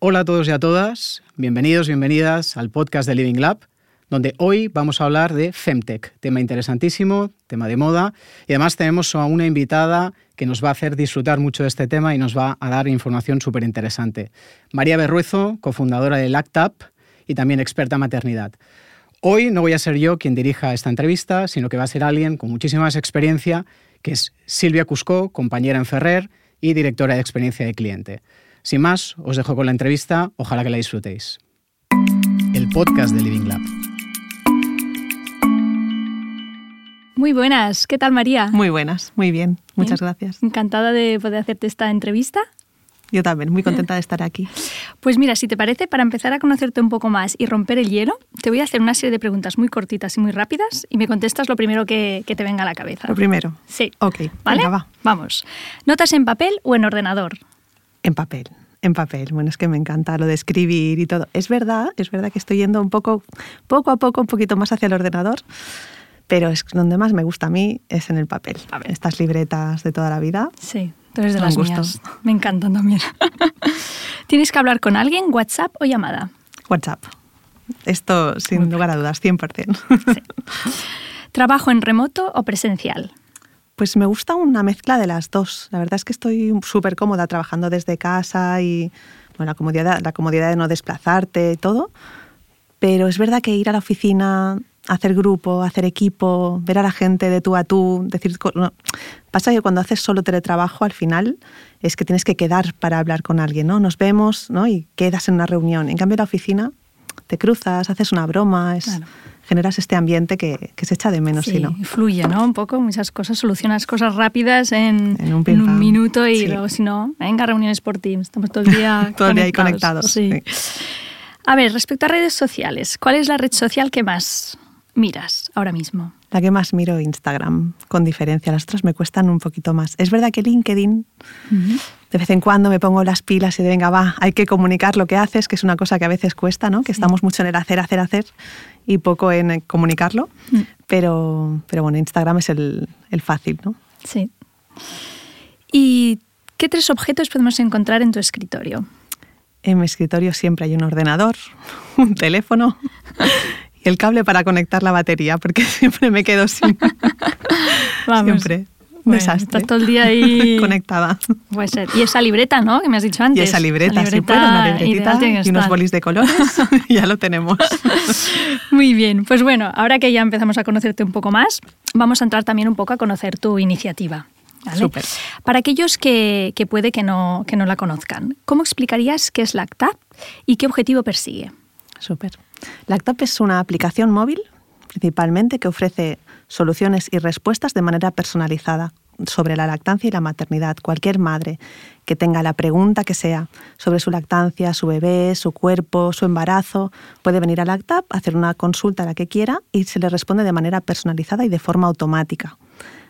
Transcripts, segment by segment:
Hola a todos y a todas, bienvenidos, bienvenidas al podcast de Living Lab, donde hoy vamos a hablar de Femtech, tema interesantísimo, tema de moda, y además tenemos a una invitada que nos va a hacer disfrutar mucho de este tema y nos va a dar información súper interesante. María Berruezo, cofundadora de LACTAP y también experta en maternidad. Hoy no voy a ser yo quien dirija esta entrevista, sino que va a ser alguien con muchísima más experiencia, que es Silvia Cuscó, compañera en Ferrer y directora de experiencia de cliente. Sin más, os dejo con la entrevista, ojalá que la disfrutéis. El podcast de Living Lab. Muy buenas, ¿qué tal María? Muy buenas, muy bien, muchas gracias. Encantada de poder hacerte esta entrevista. Yo también, muy contenta de estar aquí. Pues mira, si te parece, para empezar a conocerte un poco más y romper el hielo, te voy a hacer una serie de preguntas muy cortitas y muy rápidas y me contestas lo primero que, te venga a la cabeza. Lo primero. Sí. Ok, ¿vale? Vamos. ¿Notas en papel o en ordenador? En papel. En papel, bueno, es que me encanta lo de escribir y todo. Es verdad, es verdad que estoy yendo un poco, poco a poco, un poquito más hacia el ordenador, pero es donde más me gusta a mí es en el papel. Estas libretas de toda la vida. Sí, tú eres de las mías. Me encantan también. ¿Tienes que hablar con alguien, WhatsApp o llamada? WhatsApp. Esto sin lugar a dudas, 100%. Sí. ¿Trabajo en remoto o presencial? Pues me gusta una mezcla de las dos. La verdad es que estoy súper cómoda trabajando desde casa y la, comodidad, la comodidad de no desplazarte y todo. Pero es verdad que ir a la oficina, hacer grupo, hacer equipo, ver a la gente de tú a tú, decir... Pasa que cuando haces solo teletrabajo, al final es que tienes que quedar para hablar con alguien, ¿no? Nos vemos ¿no? y quedas en una reunión. En cambio, la oficina te cruzas, haces una broma, es generas este ambiente que, se echa de menos. Sí, no. fluye, ¿no? Un poco, muchas cosas, solucionas cosas rápidas en, un, minuto y luego, si no, venga, reuniones por Teams, estamos todo el día Todo el día ahí conectados. Sí. A ver, respecto a redes sociales, ¿cuál es la red social que más miras ahora mismo? La que más miro, Instagram, con diferencia. Las otras me cuestan un poquito más. Es verdad que LinkedIn, de vez en cuando me pongo las pilas y de venga, va, hay que comunicar lo que haces, que es una cosa que a veces cuesta, ¿no? Que estamos mucho en el hacer, hacer, hacer y poco en comunicarlo. Mm. Pero, pero bueno, Instagram es el, el fácil, ¿no? Sí. ¿Y qué tres objetos podemos encontrar en tu escritorio? En mi escritorio siempre hay un ordenador, un teléfono el cable para conectar la batería, porque siempre me quedo sin. Vamos. Siempre. Desastre. Estás todo el día ahí conectada. Puede ser. Y esa libreta, ¿no? Que me has dicho antes. Y esa libreta, si puedo, una libretita y unos bolis de colores, ya lo tenemos. Muy bien. Pues bueno, ahora que ya empezamos a conocerte un poco más, vamos a entrar también un poco a conocer tu iniciativa. Súper. Para aquellos que, que puede que no, que no la conozcan, ¿cómo explicarías qué es LACTAP y qué objetivo persigue? Súper. LACTAP es una aplicación móvil principalmente que ofrece soluciones y respuestas de manera personalizada sobre la lactancia y la maternidad. Cualquier madre que tenga la pregunta que sea sobre su lactancia, su bebé, su cuerpo, su embarazo, puede venir a LACTAP, hacer una consulta a la que quiera y se le responde de manera personalizada y de forma automática.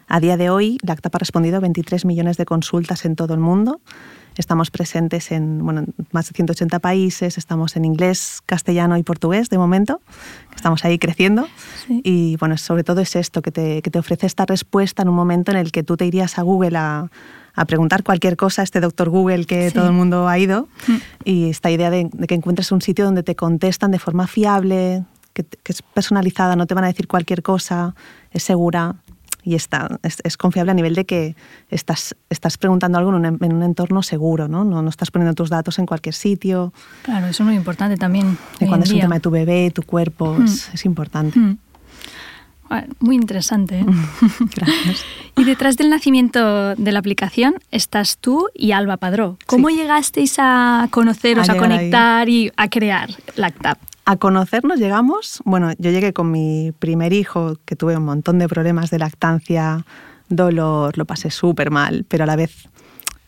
A día de hoy, LACTAP ha respondido a 23 millones de consultas en todo el mundo Estamos presentes en bueno, más de 180 países, estamos en inglés, castellano y portugués de momento, estamos ahí creciendo. Y bueno, sobre todo es esto, que te, que te, ofrece esta respuesta en un momento en el que tú te irías a Google a, a preguntar cualquier cosa a este doctor Google que todo el mundo ha ido. Mm. Y esta idea de, de, que encuentres un sitio donde te contestan de forma fiable, que, que es personalizada, no te van a decir cualquier cosa, es segura y está, es, confiable a nivel de que estás, estás preguntando algo en un, entorno seguro, ¿no? ¿no? ¿no? estás poniendo tus datos en cualquier sitio. Claro, eso es muy importante también. Y cuando es un tema de tu bebé, tu cuerpo, mm. es, importante. Mm. Muy interesante. ¿eh? Gracias. y detrás del nacimiento de la aplicación estás tú y Alba Padró. ¿Cómo llegasteis a conoceros, a, conectar y a crear LACTAP? A conocernos llegamos, bueno, yo llegué con mi primer hijo, que tuve un montón de problemas de lactancia, dolor, lo pasé súper mal, pero a la vez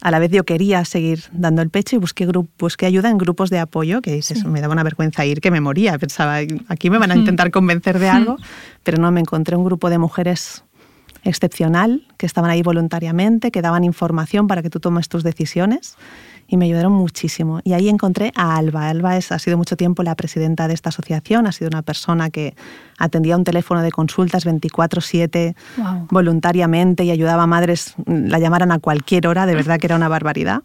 a la vez yo quería seguir dando el pecho y busqué, busqué ayuda en grupos de apoyo, que me daba una vergüenza ir, que me moría. Pensaba, aquí me van a intentar convencer de algo, pero no, me encontré un grupo de mujeres excepcional, que estaban ahí voluntariamente, que daban información para que tú tomes tus decisiones y me ayudaron muchísimo. Y ahí encontré a Alba. Alba es, ha sido mucho tiempo la presidenta de esta asociación, ha sido una persona que atendía un teléfono de consultas 24/7 voluntariamente y ayudaba a madres, la llamaran a cualquier hora, de verdad que era una barbaridad.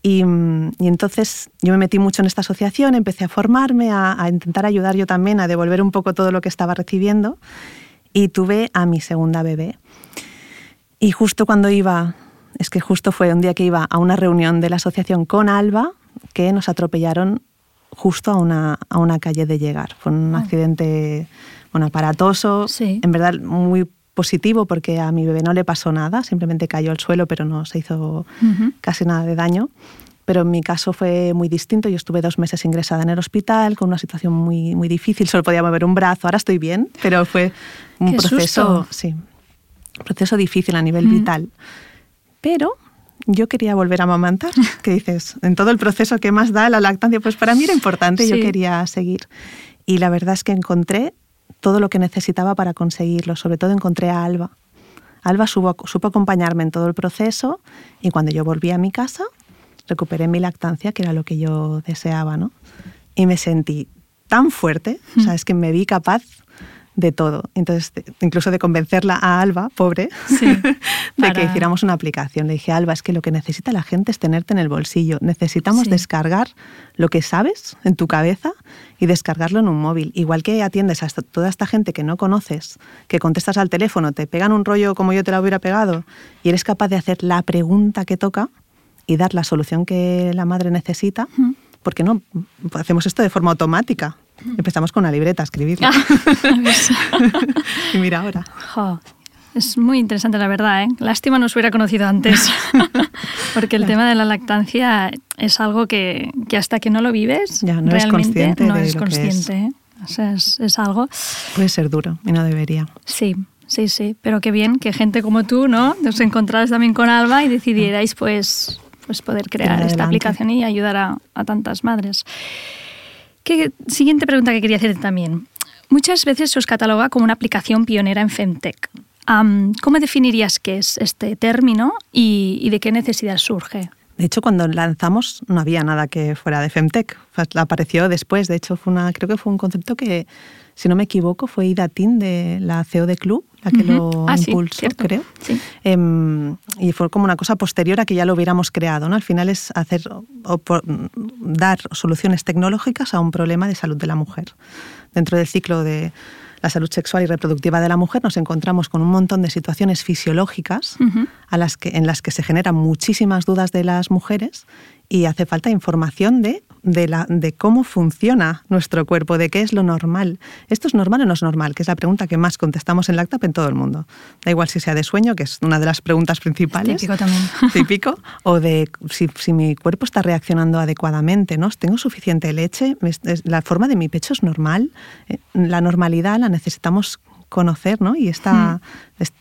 Y, entonces yo me metí mucho en esta asociación, empecé a formarme, a, intentar ayudar yo también a devolver un poco todo lo que estaba recibiendo y tuve a mi segunda bebé. Y justo cuando iba, es que justo fue un día que iba a una reunión de la asociación con Alba, que nos atropellaron justo a una, a una calle de llegar. Fue un ah. accidente bueno, aparatoso, en verdad muy positivo porque a mi bebé no le pasó nada, simplemente cayó al suelo, pero no se hizo casi nada de daño. Pero en mi caso fue muy distinto. Yo estuve dos meses ingresada en el hospital con una situación muy, muy difícil. Solo podía mover un brazo. Ahora estoy bien, pero fue un proceso, sí, un proceso difícil a nivel vital. Pero yo quería volver a amamantar. ¿Qué dices? En todo el proceso que más da la lactancia, pues para mí era importante. Yo quería seguir. Y la verdad es que encontré todo lo que necesitaba para conseguirlo. Sobre todo encontré a Alba. Alba supo, supo acompañarme en todo el proceso y cuando yo volví a mi casa recuperé mi lactancia, que era lo que yo deseaba, ¿no? Y me sentí tan fuerte, o sea, es que me vi capaz de todo. Entonces, incluso de convencerla a Alba, pobre, de que hiciéramos una aplicación. Le dije, Alba, es que lo que necesita la gente es tenerte en el bolsillo. Necesitamos descargar lo que sabes en tu cabeza y descargarlo en un móvil. Igual que atiendes a toda esta gente que no conoces, que contestas al teléfono, te pegan un rollo como yo te la hubiera pegado y eres capaz de hacer la pregunta que toca y dar la solución que la madre necesita, ¿por qué no hacemos esto de forma automática? Empezamos con una libreta a escribirlo. y mira ahora. es muy interesante, la verdad. ¿eh? Lástima no os hubiera conocido antes. Porque el tema de la lactancia es algo que, hasta que no lo vives, ya, no realmente consciente no eres consciente. ¿eh? es, algo. Puede ser duro y no debería. Sí. Sí, sí, pero qué bien que gente como tú, ¿no? Os encontrarais también con Alba y decidierais, pues, pues poder crear esta aplicación y ayudar a, a tantas madres siguiente pregunta que quería hacer también. Muchas veces se os cataloga como una aplicación pionera en Femtech. ¿Cómo definirías qué es este término y, de qué necesidad surge? De hecho, cuando lanzamos no había nada que fuera de Femtech. Apareció después. De hecho, fue una, creo que fue un concepto que, si no me equivoco, fue Ida Tin de la CEO de Club la que lo ah, impulsó, creo. Em, y fue como una cosa posterior a que ya lo hubiéramos creado. ¿no? Al final es hacer o dar soluciones tecnológicas a un problema de salud de la mujer. Dentro del ciclo de la salud sexual y reproductiva de la mujer nos encontramos con un montón de situaciones fisiológicas a las que, en las que se generan muchísimas dudas de las mujeres y hace falta información de de, la, de cómo funciona nuestro cuerpo, de qué es lo normal. ¿Esto es normal o no es normal? Que es la pregunta que más contestamos en LACTAP en todo el mundo. Da igual si sea de sueño, que es una de las preguntas principales. Típico también. Típico. O de si, si mi cuerpo está reaccionando adecuadamente, ¿no? ¿Tengo suficiente leche? ¿La forma de mi pecho es normal? Eh, la normalidad la necesitamos conocer, ¿no? Y hmm.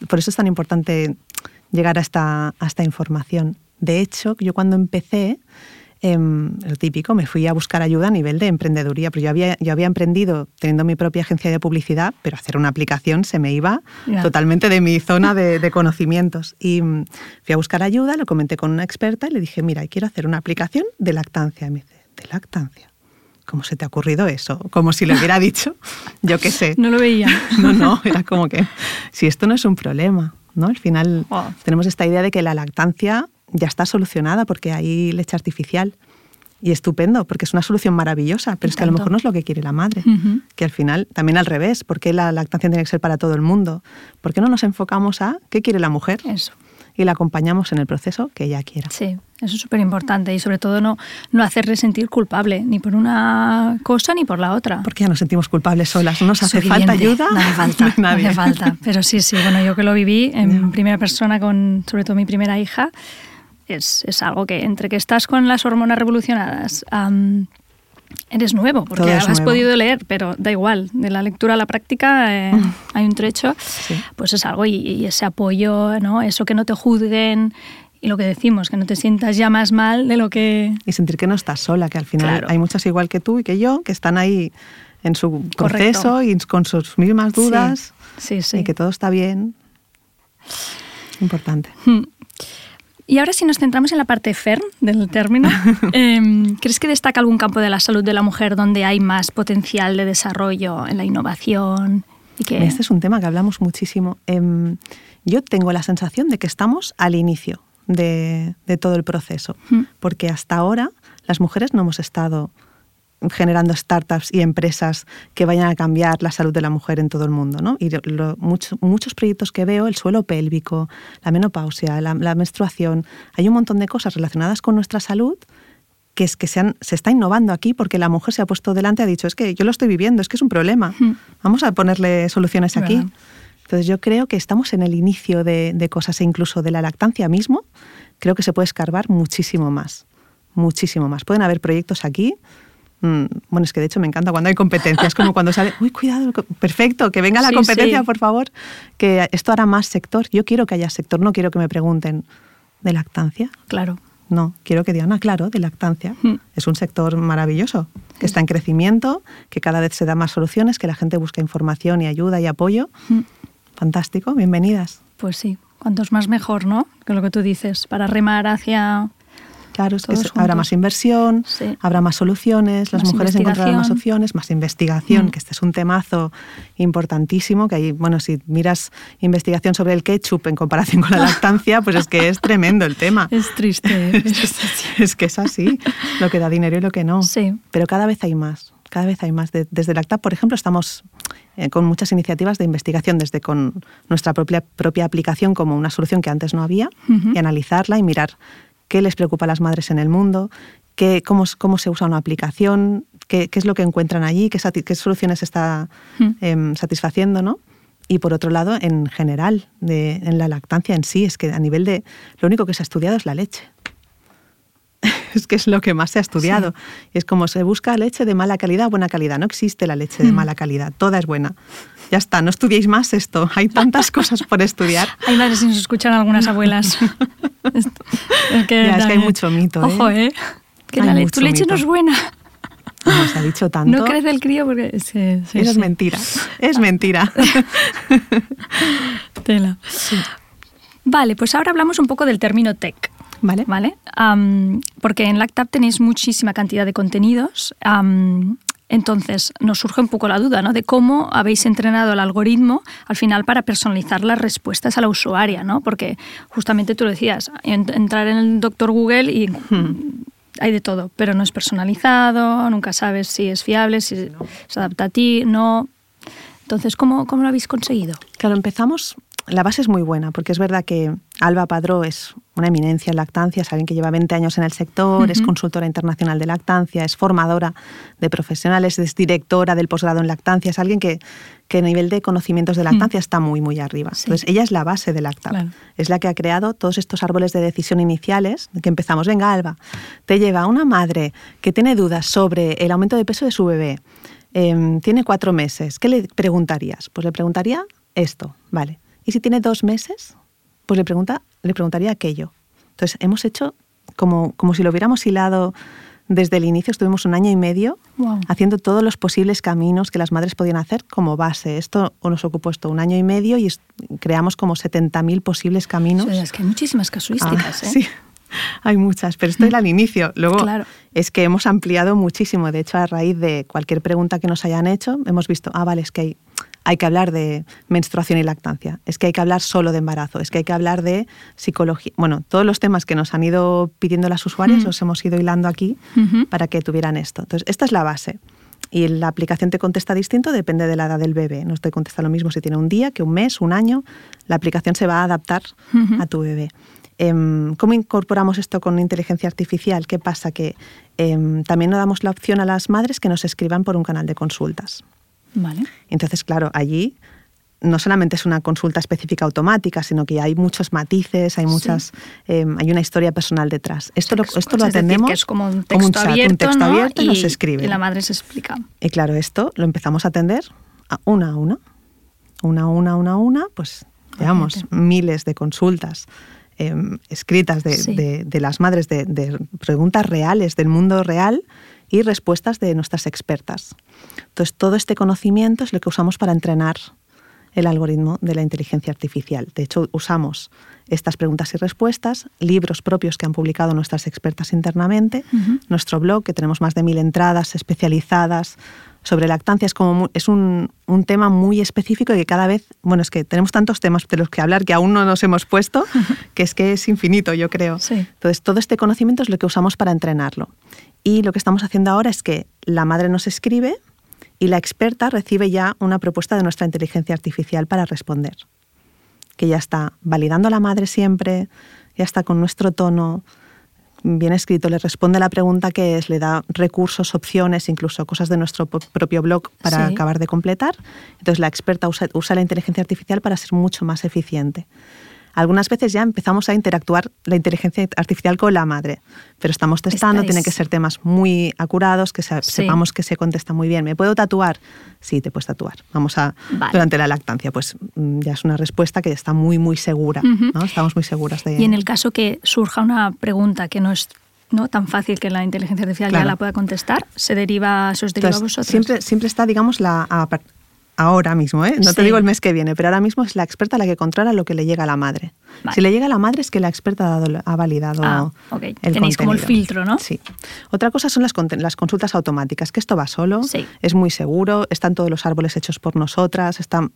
por eso es tan importante llegar a esta, a esta información. De hecho, yo cuando empecé, Em, lo típico, me fui a buscar ayuda a nivel de emprendeduría, pero yo había, yo había emprendido teniendo mi propia agencia de publicidad, pero hacer una aplicación se me iba totalmente de mi zona de, conocimientos. Y mm, fui a buscar ayuda, lo comenté con una experta y le dije, mira, quiero hacer una aplicación de lactancia. Y me dice, ¿de lactancia? ¿Cómo se te ha ocurrido eso? Como si lo hubiera dicho, yo qué sé. No lo veía. No, no, era como que, si esto no es un problema, ¿no? Al final tenemos esta idea de que la lactancia ya está solucionada porque hay leche artificial. Y estupendo, porque es una solución maravillosa, pero es que a lo mejor no es lo que quiere la madre. Que al final, también al revés, ¿por qué la lactancia tiene que ser para todo el mundo? ¿Por qué no nos enfocamos a qué quiere la mujer? Eso. Y la acompañamos en el proceso que ella quiera. Sí, eso es súper importante y sobre todo no, no hacerle sentir culpable, ni por una cosa ni por la otra. Porque ya nos sentimos culpables solas, ¿no nos hace falta ayuda? No hace falta, no hace falta. Pero sí, sí, bueno, yo que lo viví en primera persona con sobre todo mi primera hija, es, es, algo que entre que estás con las hormonas revolucionadas, eres nuevo, porque has podido leer, pero da igual, de la lectura a la práctica eh, mm. hay un trecho, pues es algo y, ese apoyo, ¿no? eso que no te juzguen. Y lo que decimos, que no te sientas ya más mal de lo que... Y sentir que no estás sola, que al final hay muchas igual que tú y que yo, que están ahí en su proceso y con sus mismas dudas. Sí, sí, Y que todo está bien. Importante. Hmm. Y ahora si nos centramos en la parte FERM del término, em, ¿crees que destaca algún campo de la salud de la mujer donde hay más potencial de desarrollo en la innovación? Y que... Este es un tema que hablamos muchísimo. Em, yo tengo la sensación de que estamos al inicio de, de todo el proceso, Mm. porque hasta ahora las mujeres no hemos estado generando startups y empresas que vayan a cambiar la salud de la mujer en todo el mundo. ¿no? Y lo- mucho- muchos proyectos que veo, el suelo pélvico, la menopausia, la, la menstruación, hay un montón de cosas relacionadas con nuestra salud que es que se, han- se está innovando aquí porque la mujer se ha puesto delante y ha dicho, es que yo lo estoy viviendo, es que es un problema, vamos a ponerle soluciones Es aquí. Entonces yo creo que estamos en el inicio de, de cosas e incluso de la lactancia mismo, creo que se puede escarbar muchísimo más, muchísimo más. Pueden haber proyectos aquí. Mm, Bueno, es que de hecho me encanta cuando hay competencias, como cuando sale, uy, cuidado, perfecto, que venga la Sí, competencia, sí. por favor, que esto hará más sector. Yo quiero que haya sector, no quiero que me pregunten de lactancia. Claro. No, quiero que digan, ah, claro, de lactancia. Mm. Es un sector maravilloso, que está en crecimiento, que cada vez se da más soluciones, que la gente busca información y ayuda y apoyo. Mm. Fantástico, bienvenidas. Pues sí, cuantos más mejor, ¿no? Que lo que tú dices, para remar hacia... Claro, es que se- habrá más inversión, Sí. habrá más soluciones, las Más mujeres encontrarán más opciones, más investigación, Mm. que este es un temazo importantísimo, que hay, bueno, si miras investigación sobre el ketchup en comparación con la lactancia, pues es que es tremendo el tema. Es triste. es así. es que es así, lo que da dinero y lo que no. Sí. Pero cada vez hay más, cada vez hay más. De- desde Lactap, por ejemplo, estamos eh, con muchas iniciativas de investigación, desde con nuestra propia, propia aplicación como una solución que antes no había, Ujú. y analizarla y mirar qué les preocupa a las madres en el mundo, qué, cómo, cómo se usa una aplicación, qué, qué es lo que encuentran allí, qué, qué soluciones está Mm. satisfaciendo, ¿no? Y por otro lado, en general, de, en la lactancia en sí, es que a nivel de... Lo único que se ha estudiado es la leche. es que es lo que más se ha estudiado. Es como se busca leche de mala calidad o buena calidad. No existe la leche de Mm. mala calidad, toda es buena. Ya está, no estudiéis más esto. Hay tantas cosas por estudiar. Hay madres si nos escuchan algunas abuelas. es, que, Ya, es que hay eh, mucho mito, ¿eh? Ojo, ¿eh? Que Hay la le- tu leche mito. no es buena. Se ha dicho tanto. No crece el crío porque... sí, sí, Eso es mentira. Es mentira. Tela. Vale, pues ahora hablamos un poco del término tech. ¿Vale? ¿Vale? Porque en Lactap tenéis muchísima cantidad de contenidos. Entonces, nos surge un poco la duda ¿no? de cómo habéis entrenado el algoritmo al final para personalizar las respuestas a la usuaria, ¿no? Porque justamente tú lo decías, en- entrar en el doctor Google y hay de todo, pero no es personalizado, nunca sabes si es fiable, si se adapta a ti, no. Entonces, ¿cómo, cómo lo habéis conseguido? Claro, empezamos. La base es muy buena, porque es verdad que Alba Padró es una eminencia en lactancia, es alguien que lleva 20 años en el sector, es consultora internacional de lactancia, es formadora de profesionales, es directora del posgrado en lactancia, es alguien que, que a nivel de conocimientos de lactancia está muy, muy arriba. Sí. Entonces, ella es la base de Lactap. Claro. Es la que ha creado todos estos árboles de decisión iniciales, que empezamos, venga, Alba, te lleva una madre que tiene dudas sobre el aumento de peso de su bebé, em, tiene cuatro meses, ¿qué le preguntarías? Pues le preguntaría esto, vale. ¿Y si tiene dos meses? Pues le, pregunta, le preguntaría aquello. Entonces, hemos hecho como, como si lo hubiéramos hilado desde el inicio, estuvimos un año y medio Wow. haciendo todos los posibles caminos que las madres podían hacer como base. Esto nos ocupó esto un año y medio y creamos como 70.000 posibles caminos. O sea, es que hay muchísimas casuísticas, Ah, ¿eh? Sí, hay muchas, pero esto era al inicio. Luego Claro. es que hemos ampliado muchísimo. De hecho, a raíz de cualquier pregunta que nos hayan hecho, hemos visto, ah, vale, es que hay, hay que hablar de menstruación y lactancia, es que hay que hablar solo de embarazo, es que hay que hablar de psicología. Bueno, todos los temas que nos han ido pidiendo las usuarias Mm. los hemos ido hilando aquí para que tuvieran esto. Entonces, esta es la base. Y la aplicación te contesta distinto, depende de la edad del bebé. No te contesta lo mismo si tiene un día que un mes, un año. La aplicación se va a adaptar a tu bebé. Em, ¿Cómo incorporamos esto con inteligencia artificial? ¿Qué pasa? Que em, también nos damos la opción a las madres que nos escriban por un canal de consultas. Vale. Entonces, claro, allí no solamente es una consulta específica automática, sino que hay muchos matices, hay muchas, em, hay una historia personal detrás. Esto lo, esto Es lo decir, atendemos que es como un texto como un chat, abierto, un texto ¿no? abierto y, nos y, escriben. y la madre se explica. Y claro, esto lo empezamos a atender a una a una. Una a una, una a una, pues Imagínate. miles de consultas em, escritas de, Sí. de- de las madres, de, de preguntas reales del mundo real y respuestas de nuestras expertas. Entonces, todo este conocimiento es lo que usamos para entrenar el algoritmo de la inteligencia artificial. De hecho, usamos estas preguntas y respuestas, libros propios que han publicado nuestras expertas internamente, nuestro blog, que tenemos más de mil entradas especializadas sobre lactancia es como es un, tema muy específico y que cada vez, bueno, es que tenemos tantos temas de los que hablar que aún no nos hemos puesto, que es que es infinito, yo creo. Entonces, todo este conocimiento es lo que usamos para entrenarlo. Y lo que estamos haciendo ahora es que la madre nos escribe y la experta recibe ya una propuesta de nuestra inteligencia artificial para responder, que ya está validando a la madre siempre, ya está con nuestro tono, bien escrito, le responde la pregunta que es, le da recursos, opciones, incluso cosas de nuestro propio blog para acabar de completar. Entonces la experta usa, usa la inteligencia artificial para ser mucho más eficiente. Algunas veces ya empezamos a interactuar la inteligencia artificial con la madre, pero estamos testando, tienen que ser temas muy acurados, que sepamos que se contesta muy bien. ¿Me puedo tatuar? Sí, te puedes tatuar. Vamos a, durante la lactancia, pues mm, ya es una respuesta que está muy, muy segura, ¿no? Estamos muy seguras de... Y en el caso que surja una pregunta que no es no tan fácil que la inteligencia artificial ya la pueda contestar, se deriva, se os deriva a vosotros. Siempre, siempre está, digamos, la, ahora mismo, ¿eh? no te digo el mes que viene, pero ahora mismo es la experta la que controla lo que le llega a la madre. Si le llega a la madre es que la experta ha, dado, ha validado ah, el Tenéis como el filtro, ¿no? Sí. Otra cosa son las, las consultas automáticas, que esto va solo, es muy seguro, están todos los árboles hechos por nosotras, están...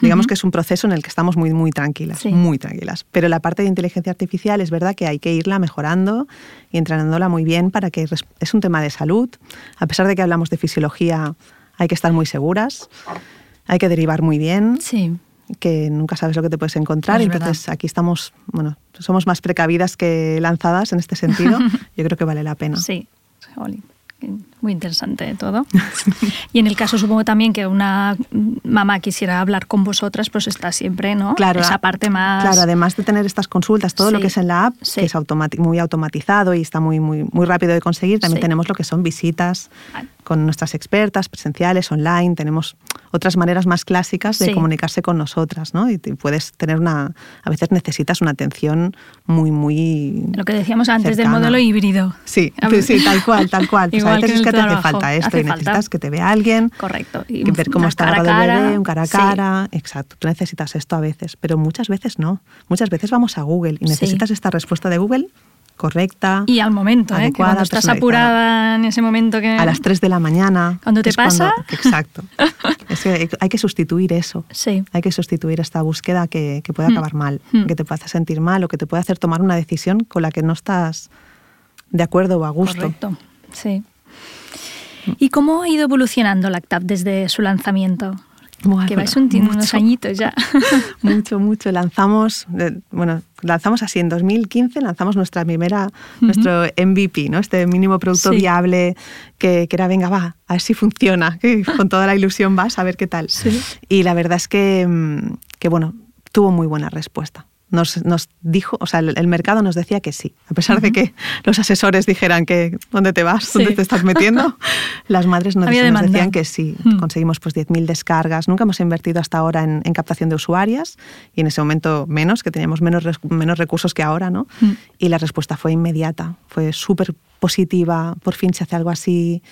Digamos que es un proceso en el que estamos muy, muy tranquilas, muy tranquilas. Pero la parte de inteligencia artificial es verdad que hay que irla mejorando y entrenándola muy bien para que es un tema de salud. A pesar de que hablamos de fisiología, hay que estar muy seguras hay que derivar muy bien. Sí. Que nunca sabes lo que te puedes encontrar. entonces aquí estamos, bueno, somos más precavidas que lanzadas en este sentido. Yo creo que vale la pena. Sí, muy interesante todo. y en el caso supongo también que una mamá quisiera hablar con vosotras, pues está siempre, ¿no? Claro. Esa parte más... Claro, además de tener estas consultas, todo lo que es en la app, que es muy automatizado y está muy, muy, muy rápido de conseguir, también tenemos lo que son visitas con nuestras expertas, presenciales, online, tenemos otras maneras más clásicas de comunicarse con nosotras, ¿no? Y puedes tener una, a veces necesitas una atención muy, muy... Lo que decíamos antes del modelo híbrido. Sí, sí, tal cual, tal cual. Pues a veces es que te hace falta esto y necesitas que te vea alguien. Correcto. Y ver cómo está el bebé, un cara a cara. Exacto, tú necesitas esto a veces, pero muchas veces no. Muchas veces vamos a Google y necesitas esta respuesta de Google correcta. Y al momento, ¿eh? cuando estás apurada en ese momento que... A las 3 de la mañana. Cuando te pasa. exacto. es que hay que sustituir eso. Sí. Hay que sustituir esta búsqueda que, que puede hmm. acabar mal, hmm. que te puede hacer sentir mal o que te puede hacer tomar una decisión con la que no estás de acuerdo o a gusto. Correcto, sí. ¿Y cómo ha ido evolucionando LACTAP desde su lanzamiento? que vais un, unos añitos ya. mucho, mucho. Lanzamos, bueno, lanzamos así en 2015, lanzamos nuestra primera, nuestro MVP, ¿no? Este mínimo producto viable que, que, era, venga, va, a ver si funciona, que con toda la ilusión vas a ver qué tal. Y la verdad es que, mm, que, bueno, tuvo muy buena respuesta nos, dijo, o sea, el, mercado nos decía que sí, a pesar de que los asesores dijeran que dónde te vas, dónde te estás metiendo, las madres nos, decían que sí. Mm. Conseguimos pues 10.000 descargas, nunca hemos invertido hasta ahora en, captación de usuarias y en ese momento menos, que teníamos menos, menos recursos que ahora, ¿no? Mm. Y la respuesta fue inmediata, fue súper positiva, por fin se hace algo así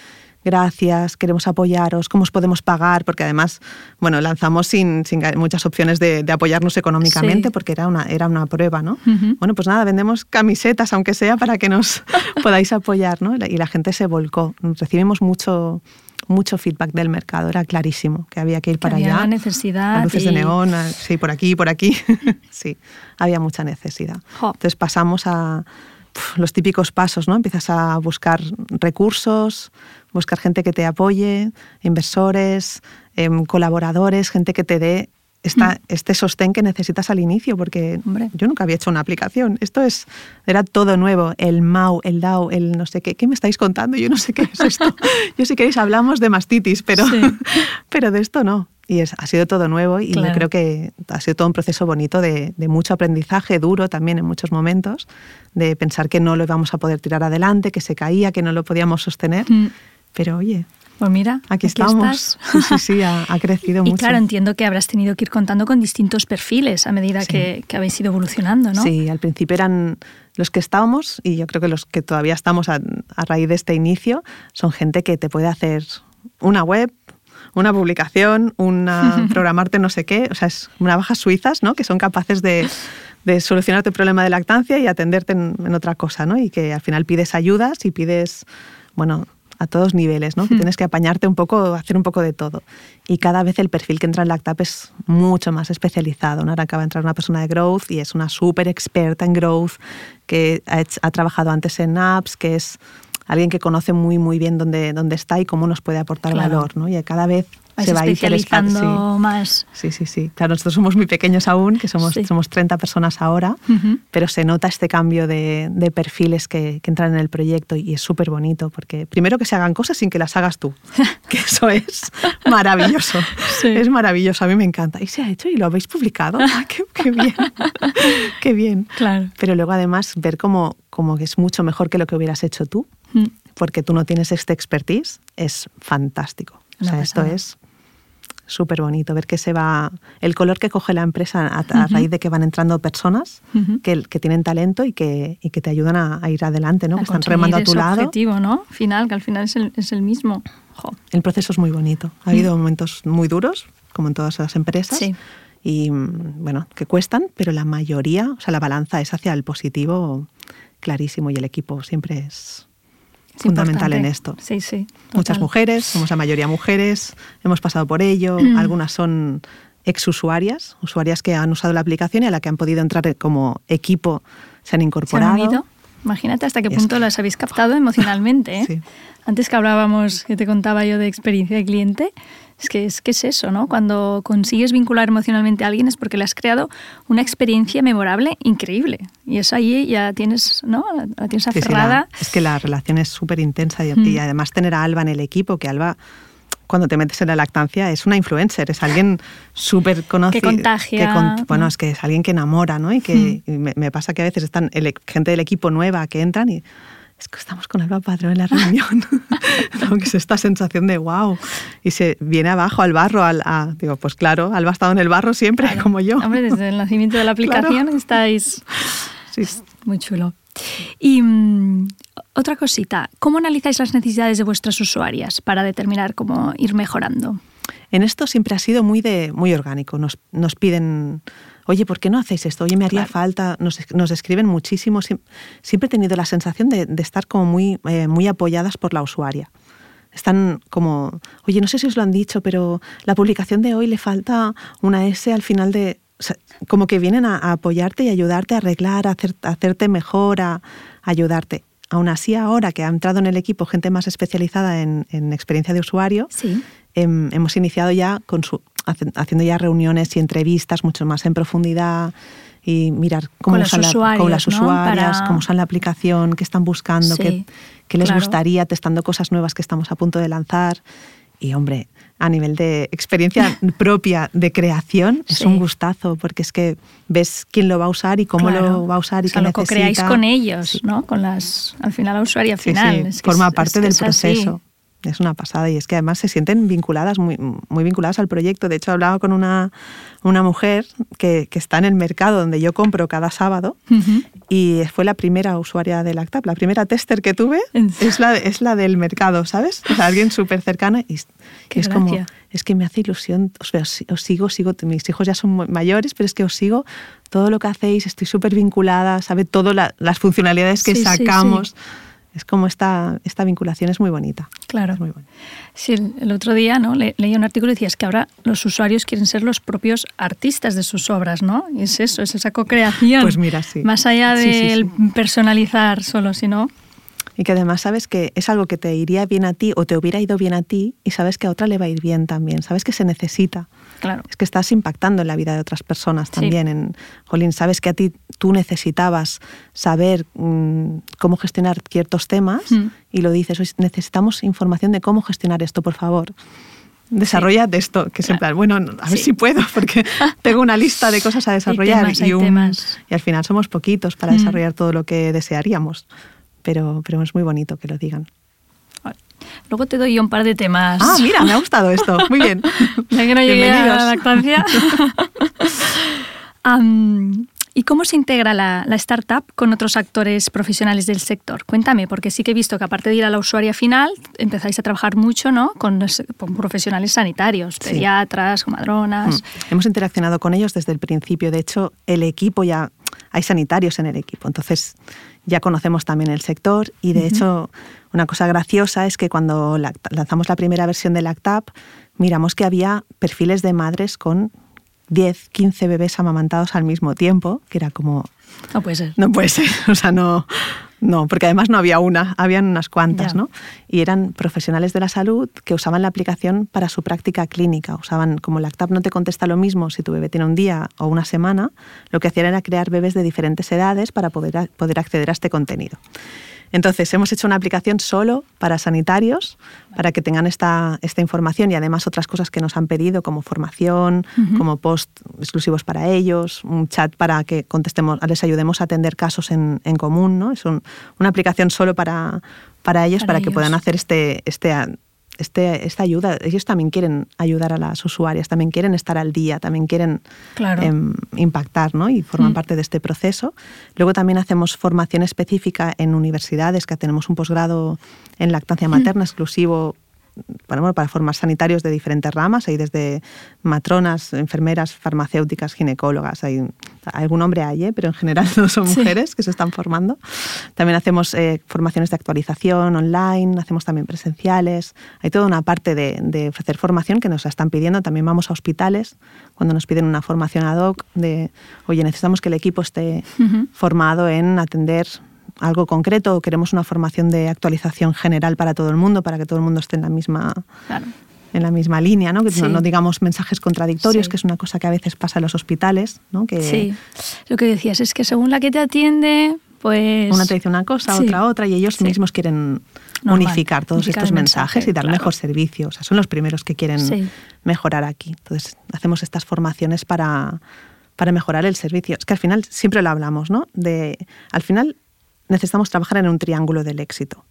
gracias, queremos apoyaros, cómo os podemos pagar, porque además, bueno, lanzamos sin, muchas opciones de, apoyarnos económicamente, porque era una, era una prueba, ¿no? Bueno, pues nada, vendemos camisetas, aunque sea, para que nos podáis apoyar, ¿no? Y la gente se volcó. Recibimos mucho mucho feedback del mercado, era clarísimo que había que ir para allá. Había necesidad. luces de neón, sí, por aquí, por aquí. sí, había mucha necesidad. Entonces pasamos a los típicos pasos, ¿no? Empiezas a buscar recursos, buscar gente que te apoye, inversores, em, colaboradores, gente que te dé esta, mm. este sostén que necesitas al inicio, porque yo nunca había hecho una aplicación. Esto es, era todo nuevo, el MAU, el DAO, el no sé qué. ¿Qué me estáis contando? Yo no sé qué es esto. yo si queréis hablamos de mastitis, pero, pero de esto no. Y es, ha sido todo nuevo y yo creo que ha sido todo un proceso bonito de, de, mucho aprendizaje, duro también en muchos momentos, de pensar que no lo íbamos a poder tirar adelante, que se caía, que no lo podíamos sostener. Mm. Pero oye, pues mira, aquí, estamos. Sí, sí, ha, crecido mucho. Y claro, entiendo que habrás tenido que ir contando con distintos perfiles a medida que, que, habéis ido evolucionando, ¿no? Sí, al principio eran los que estábamos, y yo creo que los que todavía estamos a, raíz de este inicio, son gente que te puede hacer una web, una publicación, una programarte no sé qué, o sea, es navajas suizas, ¿no? Que son capaces de, de solucionarte el problema de lactancia y atenderte en, en, otra cosa, ¿no? Y que al final pides ayudas y pides, bueno, a todos niveles, ¿no? Que tienes que apañarte un poco, hacer un poco de todo. Y cada vez el perfil que entra en LACTAP es mucho más especializado. ¿no? Ahora acaba de entrar una persona de growth y es una súper experta en growth, que ha, ha trabajado antes en apps, que es alguien que conoce muy, muy bien dónde, dónde está y cómo nos puede aportar Claro. valor, ¿no? Y cada vez Vais se va especializando interesando. más. Sí, sí, sí. Claro, nosotros somos muy pequeños aún, que somos, Sí. somos 30 personas ahora, Ujú. pero se nota este cambio de, de perfiles que, que entran en el proyecto y es súper bonito, porque primero que se hagan cosas sin que las hagas tú, que eso es maravilloso. Sí. Es maravilloso, a mí me encanta. ¿Y se ha hecho y lo habéis publicado? ¡Ah, qué, qué bien! ¡Qué bien! Claro. Pero luego además ver cómo, cómo que es mucho mejor que lo que hubieras hecho tú, Mm. porque tú no tienes este expertise, es fantástico. O sea, esto es súper bonito, ver que se va, el color que coge la empresa a, a raíz de que van entrando personas que, que tienen talento y que, y que te ayudan a, a ir adelante, ¿no? A que están remando a tu lado. objetivo, ¿no? Final, que al final es el, es el mismo. Jo. El proceso es muy bonito. Ha habido momentos muy duros, como en todas las empresas. Sí. Y mm, bueno, que cuestan, pero la mayoría, o sea, la balanza es hacia el positivo clarísimo y el equipo siempre es, Es fundamental en esto. Sí, sí. Muchas mujeres, somos la mayoría mujeres, hemos pasado por ello, Mm. algunas son ex-usuarias, usuarias que han usado la aplicación y a la que han podido entrar como equipo, se han ¿Se han incorporado. unido? Imagínate hasta qué punto que- las habéis captado emocionalmente. ¿eh? Sí. Antes que hablábamos, que te contaba yo de experiencia de cliente, es que es, que es eso, ¿no? Cuando consigues vincular emocionalmente a alguien es porque le has creado una experiencia memorable increíble. Y eso ahí ya tienes, ¿no? La, tienes Sí, sí, aferrada. la- es que la relación es súper intensa y, Mm. y además tener a Alba en el equipo, que Alba cuando te metes en la lactancia es una influencer, es alguien súper conocido. Que contagia, con- bueno, ¿no? es que es alguien que enamora, ¿no? Y que y me, me pasa que a veces están el gente del equipo nueva que entran y es que estamos con Alba Padrón en la reunión. ¿no? Que es esta sensación de wow. Y se viene abajo al barro, al, a- digo, pues claro, Alba ha estado en el barro siempre, Claro. como yo. Hombre, desde el nacimiento de la Claro. aplicación estáis Sí. muy chulo. Y mm, otra cosita, ¿cómo analizáis las necesidades de vuestras usuarias para determinar cómo ir mejorando? En esto siempre ha sido muy, de, muy orgánico. Nos, nos piden, oye, ¿por qué no hacéis esto? Oye, me haría Claro. falta. Nos, nos escriben muchísimo. Siem- Siempre he tenido la sensación de, de estar como muy, eh, muy apoyadas por la usuaria. Están como, oye, no sé si os lo han dicho, pero la publicación de hoy le falta una S al final de... o sea, como que vienen a, a apoyarte y ayudarte a arreglar, a, hacer- a hacerte mejor, a, a ayudarte. Aún así, ahora que ha entrado en el equipo gente más especializada en, en experiencia de usuario, Sí. Em, hemos iniciado ya con su, haciendo ya reuniones y entrevistas mucho más en profundidad y mirar cómo Con usan la- usuarios, con las ¿no? usuarias, Para- cómo usan la aplicación, qué están buscando, Sí, qué, qué les claro. gustaría, testando cosas nuevas que estamos a punto de lanzar. Y hombre, a nivel de experiencia propia de creación, es un gustazo, porque es que ves quién lo va a usar y cómo Claro. lo va a usar y o sea, qué lo necesita. co-creáis con ellos, Sí. ¿no? Con las, al final la usuaria final. sí, Es que forma es- parte es del es así. Es una pasada y es que además se sienten vinculadas, muy, muy vinculadas al proyecto. De hecho, hablaba con una, una mujer que, que está en el mercado donde yo compro cada sábado Ujú. y fue la primera usuaria de Lactap. La primera tester que tuve es la, es la del mercado, ¿sabes? O sea, alguien súper cercana y Qué es como, es que me hace ilusión, os, veo, os sigo, sigo, mis hijos ya son mayores, pero es que os sigo todo lo que hacéis, estoy súper vinculada, sabe todas las funcionalidades que Sí, sí, sí. Es como esta, esta vinculación es muy bonita. Claro. Es muy bonita. Sí, el, el otro día ¿no? Le- leí un artículo y decías que ahora los usuarios quieren ser los propios artistas de sus obras, ¿no? Y es eso, es esa co-creación. Pues mira, sí. Más allá Sí, sí, del personalizar solo, sino Y que además sabes que es algo que te iría bien a ti o te hubiera ido bien a ti y sabes que a otra le va a ir bien también. Sabes que se necesita. Claro. Es que estás impactando en la vida de otras personas Sí. también. En, Jolín, sabes que a ti tú necesitabas saber mm, cómo gestionar ciertos temas Mm. y lo dices, "Oye, necesitamos información de cómo gestionar esto, por favor. Desarrolla de esto, que es en plan, bueno, a ver Sí. si puedo, porque tengo una lista de cosas a desarrollar temas, hay un- y al final somos poquitos para Mm. desarrollar todo lo que desearíamos. Pero, pero es muy bonito que lo digan. Luego te doy un par de temas. Ah, mira, me ha gustado esto. Muy bien. Ya que no llegué a la lactancia. Am, ¿Y cómo se integra la, la startup con otros actores profesionales del sector? Cuéntame, porque sí que he visto que aparte de ir a la usuaria final, empezáis a trabajar mucho ¿no? con, con profesionales sanitarios, pediatras, comadronas. Mm. Hemos interaccionado con ellos desde el principio. De hecho, el equipo ya hay sanitarios en el equipo. Entonces ya conocemos también el sector y de hecho una cosa graciosa es que cuando lanzamos la primera versión de Lactap, miramos que había perfiles de madres con 10, 15 bebés amamantados al mismo tiempo, que era como... No puede ser. No puede ser, o sea, no, no, porque además no había una, habían unas cuantas, ¿no? Y eran profesionales de la salud que usaban la aplicación para su práctica clínica. Usaban, como Lactap no te contesta lo mismo si tu bebé tiene un día o una semana, lo que hacían era crear bebés de diferentes edades para poder, poder acceder a este contenido. Entonces, hemos hecho una aplicación solo para sanitarios, para que tengan esta, esta información y además otras cosas que nos han pedido, como formación, como post exclusivos para ellos, un chat para que contestemos, les ayudemos a atender casos en, en común. ¿no? Es una aplicación solo para, para ellos, para, que puedan hacer este, este este, esta ayuda, ellos también quieren ayudar a las usuarias, también quieren estar al día, también quieren em, impactar ¿no? y forman mm. parte de este proceso. Luego también hacemos formación específica en universidades, que tenemos un posgrado en lactancia mm. materna exclusivo para, para formar sanitarios de diferentes ramas, hay desde matronas, enfermeras, farmacéuticas, ginecólogas, hay algún hombre hay, ¿eh? pero en general no son mujeres que se están formando. También hacemos eh, formaciones de actualización online, hacemos también presenciales, hay toda una parte de, de, ofrecer formación que nos la están pidiendo, también vamos a hospitales. Cuando nos piden una formación ad hoc de, oye, necesitamos que el equipo esté formado en atender algo concreto o queremos una formación de actualización general para todo el mundo, para que todo el mundo esté en la misma, en la misma línea, ¿no? que no, digamos mensajes contradictorios, que es una cosa que a veces pasa en los hospitales. ¿no? Que, sí, lo que decías es que según la que te atiende, pues... Una te dice una cosa, otra otra, y ellos mismos quieren unificar todos estos mensajes y dar mejor servicio. O sea, son los primeros que quieren mejorar aquí. Entonces, hacemos estas formaciones para, para mejorar el servicio. Es que al final siempre lo hablamos, ¿no? De, al final necesitamos trabajar en un triángulo del éxito,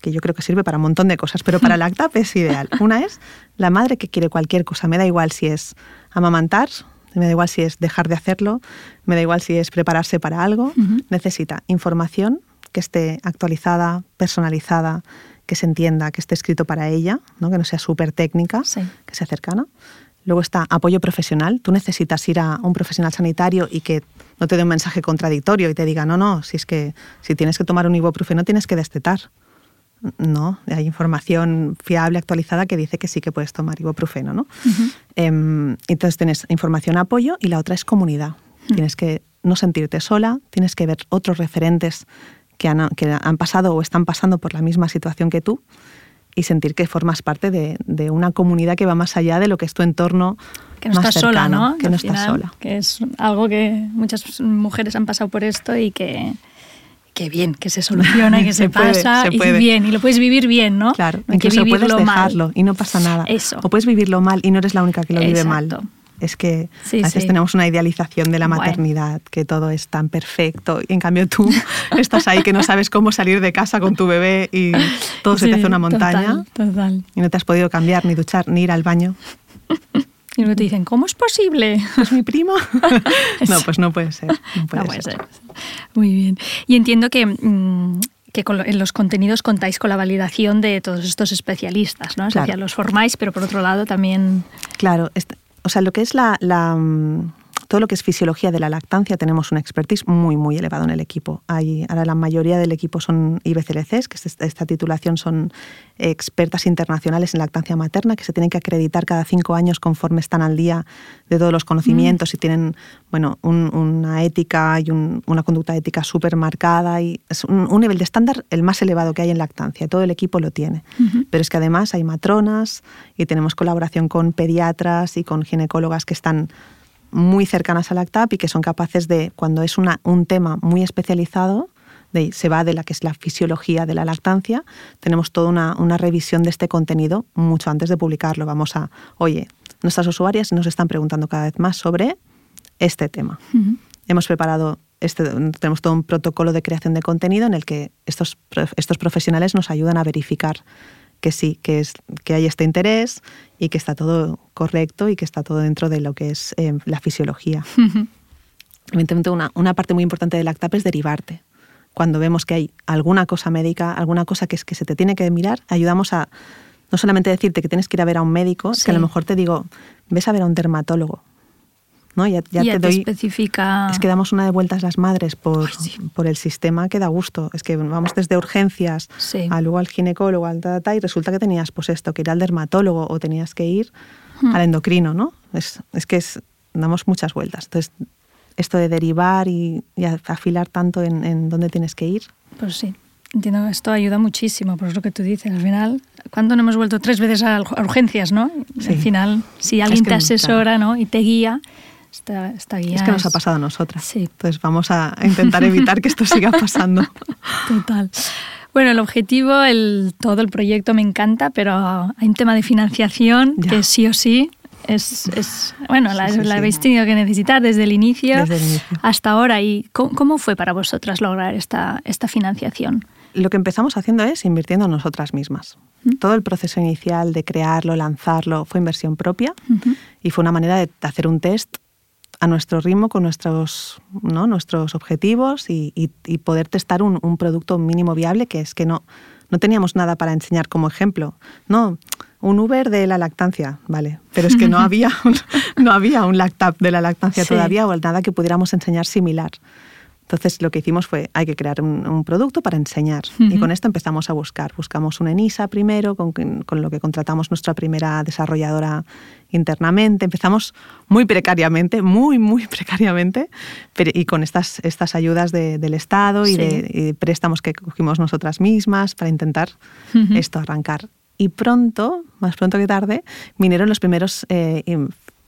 que yo creo que sirve para un montón de cosas, pero para la ACTAP es ideal. Una es la madre que quiere cualquier cosa, me da igual si es amamantar, me da igual si es dejar de hacerlo, me da igual si es prepararse para algo, necesita información que esté actualizada, personalizada, que se entienda, que esté escrito para ella, ¿no? que no sea súper técnica, que sea cercana. Luego está apoyo profesional. Tú necesitas ir a un profesional sanitario y que no te dé un mensaje contradictorio y te diga, no, no, si es que si tienes que tomar un ibuprofeno tienes que destetar. No, hay información fiable, actualizada, que dice que sí que puedes tomar ibuprofeno. ¿no? Em, entonces tienes información apoyo y la otra es comunidad. Tienes que no sentirte sola, tienes que ver otros referentes que han, que han pasado o están pasando por la misma situación que tú y sentir que formas parte de, de, una comunidad que va más allá de lo que es tu entorno que no estás cercano, sola, ¿no? Que no estás sola. Que es algo que muchas mujeres han pasado por esto y que, que bien, que se soluciona y que se, pasa y bien, y lo puedes vivir bien, ¿no? Claro, incluso puedes dejarlo y no pasa nada. Eso. O puedes vivirlo mal y no eres la única que lo vive mal. Es que a veces tenemos una idealización de la maternidad, que todo es tan perfecto. Y en cambio tú estás ahí que no sabes cómo salir de casa con tu bebé y todo se te hace una montaña. Total, Y no te has podido cambiar, ni duchar, ni ir al baño. Y luego te dicen, ¿cómo es posible? ¿Es mi primo? no, pues no puede ser. No puede, ser. Muy bien. Y entiendo que... Mm, que en los contenidos contáis con la validación de todos estos especialistas, ¿no? Claro. O sea, los formáis, pero por otro lado también... Claro, o sea, lo que es la, la, mm, todo lo que es fisiología de la lactancia tenemos un expertise muy, muy elevado en el equipo. Hay, ahora la mayoría del equipo son IBCLCs, que esta, esta titulación son expertas internacionales en lactancia materna, que se tienen que acreditar cada cinco años conforme están al día de todos los conocimientos mm. y tienen bueno, una ética y una conducta ética súper marcada. Y es un, nivel de estándar el más elevado que hay en lactancia. Todo el equipo lo tiene. Pero es que además hay matronas y tenemos colaboración con pediatras y con ginecólogas que están muy cercanas al LACTAP y que son capaces de, cuando es una, un tema muy especializado, de, se va de la que es la fisiología de la lactancia, tenemos toda una, una, revisión de este contenido mucho antes de publicarlo. Vamos a, oye, nuestras usuarias nos están preguntando cada vez más sobre este tema. Hemos preparado, este, tenemos todo un protocolo de creación de contenido en el que estos, estos profesionales nos ayudan a verificar que sí, que, es, que hay este interés y que está todo correcto y que está todo dentro de lo que es eh, la fisiología. Evidentemente, una, una, parte muy importante del ACTAP es derivarte. Cuando vemos que hay alguna cosa médica, alguna cosa que, es, que se te tiene que mirar, ayudamos a no solamente decirte que tienes que ir a ver a un médico, sí. que a lo mejor te digo, ves a ver a un dermatólogo. ¿No? Ya, ya ya te te doy... especifica... Es que damos una de vueltas las madres por, Ay, sí. por el sistema que da gusto. Es que vamos desde urgencias Sí. a luego al ginecólogo, al ta, ta, ta, y resulta que tenías pues esto, que ir al dermatólogo o tenías que ir Hmm. al endocrino, ¿no? Es, es que es, damos muchas vueltas. Entonces, esto de derivar y, y afilar tanto en, en dónde tienes que ir, Pues sí, entiendo que esto ayuda muchísimo, por lo que tú dices. Al final, ¿cuándo no hemos vuelto tres veces a urgencias, no? Sí. Al final, si alguien que te asesora ¿no? y te guía, esta, esta guía es que nos ha pasado a nosotras. Sí. Entonces, vamos a intentar evitar que esto siga pasando. Total. Bueno, el objetivo, el, todo el proyecto me encanta, pero hay un tema de financiación Ya. que sí o sí es, es- bueno, la, Sí, la sí. habéis tenido que necesitar desde el inicio, Desde el inicio. hasta ahora. ¿Y cómo, cómo fue para vosotras lograr esta, esta financiación? Lo que empezamos haciendo es invirtiendo en nosotras mismas. ¿Mm? Todo el proceso inicial de crearlo, lanzarlo, fue inversión propia y fue una manera de hacer un test a nuestro ritmo, con nuestros, ¿no? nuestros objetivos y, y- y poder testar un, un producto mínimo viable, que es que no, no teníamos nada para enseñar como ejemplo. No, un Uber de la lactancia, vale, pero es que no había un, no había un Lactap de la lactancia Sí. todavía o nada que pudiéramos enseñar similar. Entonces lo que hicimos fue, hay que crear un, un producto para enseñar. Y con esto empezamos a buscar. Buscamos una ENISA primero, con, con lo que contratamos nuestra primera desarrolladora internamente. Empezamos muy precariamente, muy, muy precariamente, pero, y con estas, estas ayudas de- del Estado y, Sí. de, y de préstamos que cogimos nosotras mismas para intentar esto arrancar. Y pronto, más pronto que tarde, vinieron los primeros eh,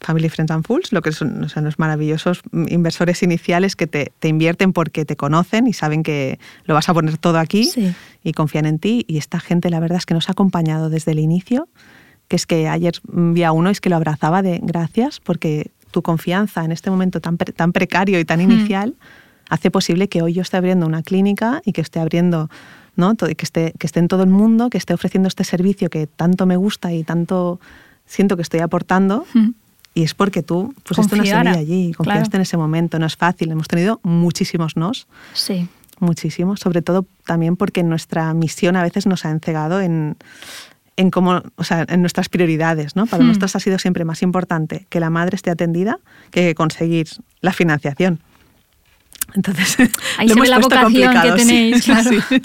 Family Friends and Fools, lo que son, o sea, los maravillosos mm, inversores iniciales que te, te invierten porque te conocen y saben que lo vas a poner todo aquí Sí. y confían en ti. Y esta gente, la verdad es que nos ha acompañado desde el inicio, que es que ayer vi a uno y es que lo abrazaba de gracias porque tu confianza en este momento tan, pre- tan precario y tan Hmm. inicial hace posible que hoy yo esté abriendo una clínica y que esté abriendo, ¿no? Que esté, que esté en todo el mundo, que esté ofreciendo este servicio que tanto me gusta y tanto siento que estoy aportando. Ujú. Y es porque tú pusiste una Confiara, semilla allí, confiaste claro. en ese momento. No es fácil. Hemos tenido muchísimos nos, Sí. muchísimos. Sobre todo también porque nuestra misión a veces nos ha encegado en, en cómo, o sea, en nuestras prioridades. ¿no? Para Hmm. nosotros ha sido siempre más importante que la madre esté atendida que conseguir la financiación. Entonces, Ahí lo hemos la puesto vocación que complicado, sí, tenéis, claro. sí.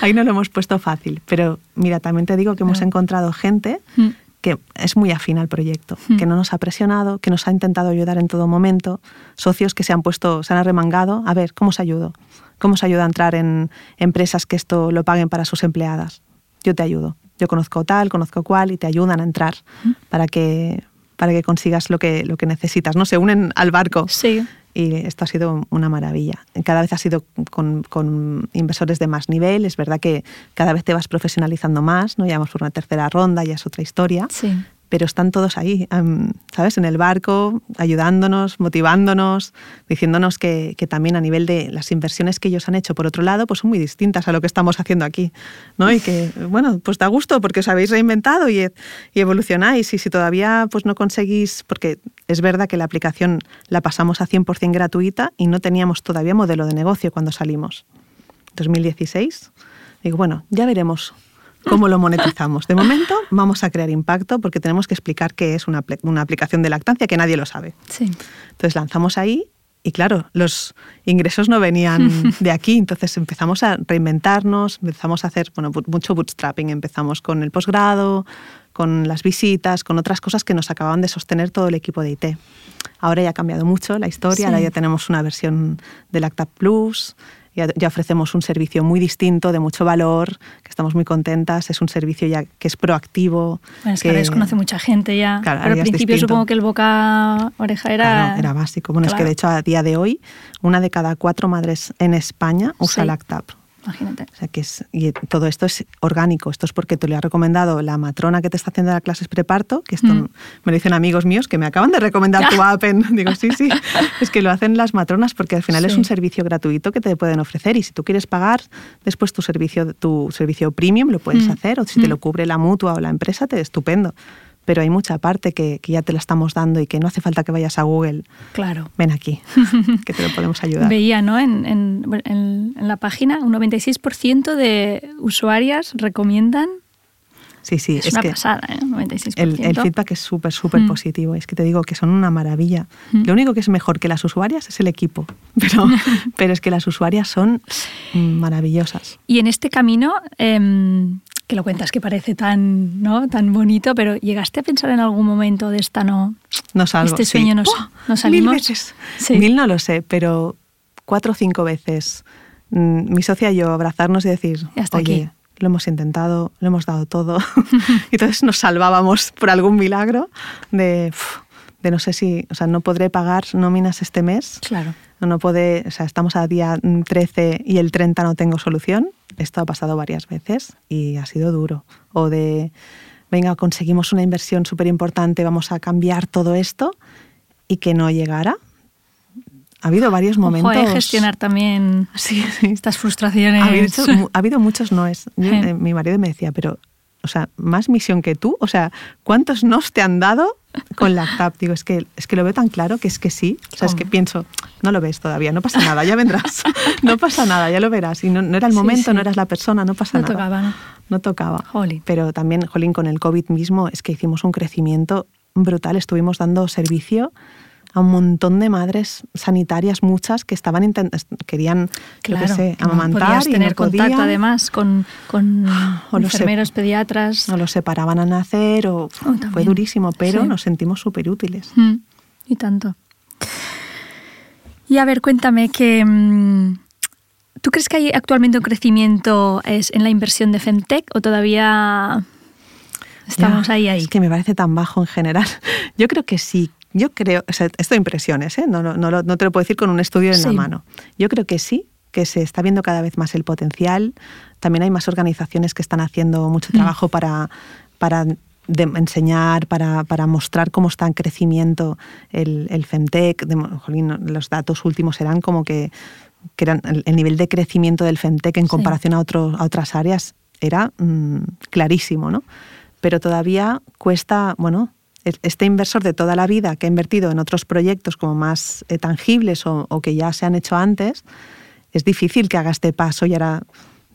Ahí no lo hemos puesto fácil. Pero mira, también te digo que hemos Claro. encontrado gente Mm. Que es muy afín al proyecto, Mm. que no nos ha presionado, que nos ha intentado ayudar en todo momento, socios que se han puesto, se han arremangado, a ver, ¿cómo os ayudo? ¿Cómo os ayuda a entrar en empresas que esto lo paguen para sus empleadas? Yo te ayudo. Yo conozco tal, conozco cual y te ayudan a entrar Mm. para que para que consigas lo que, lo que necesitas. No se unen al barco. Sí. Y esto ha sido una maravilla. Cada vez ha sido con, con inversores de más nivel. Es verdad que cada vez te vas profesionalizando más, ¿no? Ya vamos por una tercera ronda, ya es otra historia. Sí. Pero están todos ahí, ¿sabes? En el barco, ayudándonos, motivándonos, diciéndonos que, que también a nivel de las inversiones que ellos han hecho por otro lado, pues son muy distintas a lo que estamos haciendo aquí, ¿no? Y que, bueno, pues da gusto porque os habéis reinventado y, y evolucionáis. Y si todavía pues no conseguís, porque es verdad que la aplicación la pasamos a 100% gratuita y no teníamos todavía modelo de negocio cuando salimos. 2016. Digo, bueno, ya veremos cómo lo monetizamos. De momento vamos a crear impacto porque tenemos que explicar qué es una, apl- una aplicación de lactancia que nadie lo sabe. Sí. Entonces lanzamos ahí y claro, los ingresos no venían de aquí, entonces empezamos a reinventarnos, empezamos a hacer bueno, bu- mucho bootstrapping, empezamos con el posgrado, con las visitas, con otras cosas que nos acababan de sostener todo el equipo de IT. Ahora ya ha cambiado mucho la historia, Sí. ahora ya tenemos una versión de Lactap Plus, ya, ya ofrecemos un servicio muy distinto, de mucho valor, que estamos muy contentas, es un servicio ya que es proactivo. Bueno, es que ahora que- desconoce mucha gente ya. Claro, Pero al principio supongo que el boca oreja era. Claro, era básico. Bueno, es que Claro. de hecho a día de hoy una de cada cuatro madres en España usa Sí. Lactap. Imagínate. O sea que es, y todo esto es orgánico. Esto es porque te lo ha recomendado la matrona que te está haciendo las clases preparto, que esto Mm. me lo dicen amigos míos que me acaban de recomendar tu app. en- digo, sí, sí. Es que lo hacen las matronas porque al final es un servicio gratuito que te pueden ofrecer y si tú quieres pagar después tu servicio, tu servicio premium lo puedes Mm. hacer o si te Mm. lo cubre la mutua o la empresa, te estupendo. Pero hay mucha parte que, que ya te la estamos dando y que no hace falta que vayas a Google. Claro. Ven aquí, que te lo podemos ayudar. Veía ¿no? en, en- en- la página un 96% de usuarias recomiendan Sí, sí. Es, una pasada, ¿eh? 96%. El, el feedback es súper, súper Mm. positivo. Es que te digo que son una maravilla. Mm. Lo único que es mejor que las usuarias es el equipo, pero, pero es que las usuarias son maravillosas. Y en este camino, em, que lo cuentas que parece tan, ¿no? tan bonito, pero ¿llegaste a pensar en algún momento de esta no? No salgo. Este sí. sueño nos- ¡Buah! nos salimos. Mil veces. Sí. Mil no lo sé, pero cuatro o cinco veces. mm, Mi socia y yo abrazarnos y decir, hasta oye, aquí". lo hemos intentado, lo hemos dado todo. y entonces nos salvábamos por algún milagro de, de no sé si, o sea, no podré pagar nóminas este mes. Claro. No, no puede, o sea, estamos a día mm, 13 y el 30 no tengo solución. Esto ha pasado varias veces y ha sido duro. O de, venga, conseguimos una inversión súper importante, vamos a cambiar todo esto y que no llegara. Ha habido varios momentos. Ojo, eh, gestionar también Sí, sí. estas frustraciones. Ha habido, ha habido muchos noes. Yo, Sí. eh, mi marido me decía, pero, o sea, más misión que tú. O sea, ¿cuántos nos te han dado con la TAP? Digo, es que, es que lo veo tan claro que es que sí. O sea, es que Hombre. pienso, no lo ves todavía, no pasa nada, ya vendrás. no pasa nada, ya lo verás. Y no, no era el Sí, momento, sí. no eras la persona, no pasa No nada. tocaba, ¿no? No tocaba. Jolín. Pero también, Jolín, con el COVID mismo, es que hicimos un crecimiento brutal. Estuvimos dando servicio a un montón de madres sanitarias, muchas que estaban querían, yo Claro, sé, que no amamantar y tener no contacto además con, O sé. enfermeros, pediatras. No los separaban a nacer o Oh, fue durísimo, pero Sí. nos sentimos súper útiles. Mm, y tanto. Y a ver, cuéntame que... mm, ¿Tú crees que hay actualmente un crecimiento es, en la inversión de Femtech o todavía estamos Ya, ahí, ahí? Es que me parece tan bajo en general. Yo creo que sí. Yo creo, o sea, esto de impresiones, ¿eh? no, no, no, no te lo puedo decir con un estudio en la Sí. mano. Yo creo que sí, que se está viendo cada vez más el potencial. También hay más organizaciones que están haciendo mucho Mm. trabajo para, para de- enseñar, para, para mostrar cómo está en crecimiento el, el Femtech. De- jolín, los datos últimos eran como que, que eran el, el nivel de crecimiento del Femtech en Sí. comparación a, otro- a otras áreas era mm, clarísimo, ¿no? Pero todavía cuesta, bueno, este inversor de toda la vida que ha invertido en otros proyectos como más eh, tangibles o, o que ya se han hecho antes, es difícil que haga este paso y ahora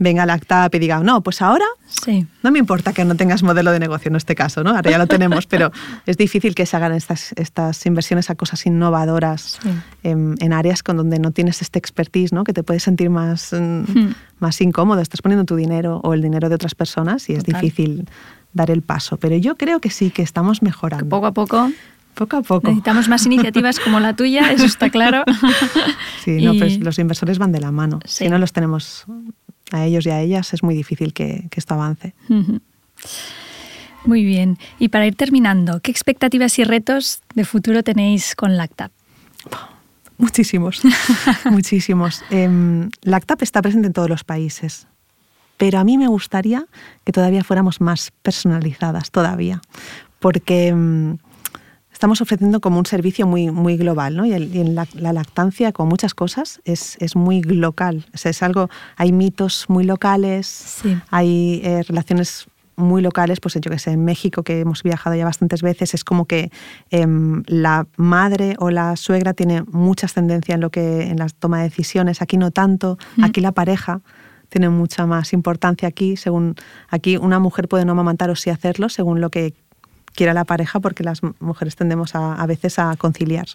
venga la ACTAP y diga, no, pues ahora Sí. no me importa que no tengas modelo de negocio en este caso, ¿no? Ahora ya lo tenemos, pero es difícil que se hagan estas, estas inversiones a cosas innovadoras Sí. en, en áreas con donde no tienes este expertise, ¿no? Que te puedes sentir más, mm, Hmm. más incómodo. Estás poniendo tu dinero o el dinero de otras personas y es Total. difícil dar el paso. Pero yo creo que sí, que estamos mejorando. Poco a poco Poco a poco. necesitamos más iniciativas como la tuya, eso está claro. Sí, no, pues los inversores van de la mano. Sí. Si no los tenemos a ellos y a ellas, es muy difícil que, que esto avance. Muy bien. Y para ir terminando, ¿qué expectativas y retos de futuro tenéis con Lactap? Muchísimos, muchísimos. Em, la ACTAP está presente en todos los países, pero a mí me gustaría que todavía fuéramos más personalizadas, todavía, porque em, estamos ofreciendo como un servicio muy, muy global, ¿no? Y, el- y en la, la lactancia, como muchas cosas, es, es muy local. O sea, es algo, hay mitos muy locales, Sí. hay eh, relaciones muy locales, pues yo que sé, en México, que hemos viajado ya bastantes veces, es como que em, la madre o la suegra tiene mucha ascendencia en lo que en la toma de decisiones, aquí no tanto, Mm. aquí la pareja tiene mucha más importancia aquí, según aquí una mujer puede no amamantar o sí hacerlo según lo que quiera la pareja, porque las mujeres tendemos a, a veces a conciliar.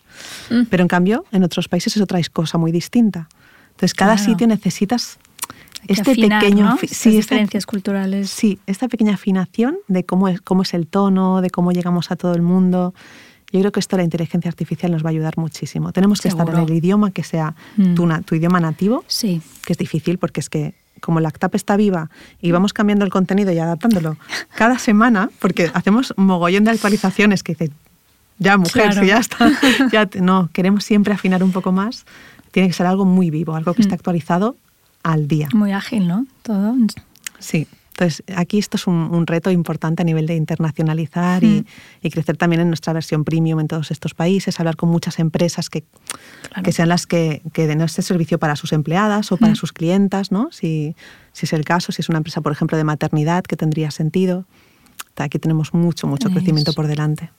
Mm. Pero en cambio, en otros países es otra cosa muy distinta. Entonces, cada Claro. sitio necesitas este afinar, pequeño ¿no? sí, esta- diferencias culturales. Sí, esta pequeña afinación de cómo es, cómo es el tono, de cómo llegamos a todo el mundo. Yo creo que esto la inteligencia artificial nos va a ayudar muchísimo. Tenemos que estar Seguro. en el idioma que sea Mm. tu, tu idioma nativo, Sí. que es difícil porque es que como la ACTAP está viva y vamos cambiando el contenido y adaptándolo cada semana, porque hacemos mogollón de actualizaciones que dicen, ya mujer, Claro. si ya está, ya te- no, queremos siempre afinar un poco más, tiene que ser algo muy vivo, algo que esté Mm. actualizado al día. Muy ágil, ¿no? Todo. Sí, entonces aquí esto es un, un reto importante a nivel de internacionalizar y, Mm. y crecer también en nuestra versión premium en todos estos países, hablar con muchas empresas que, Claro. que sean las que, que den este servicio para sus empleadas o para Mm. sus clientas, ¿no? Si, si es el caso, si es una empresa, por ejemplo, de maternidad, que tendría sentido. Aquí tenemos mucho, mucho Eso. crecimiento por delante.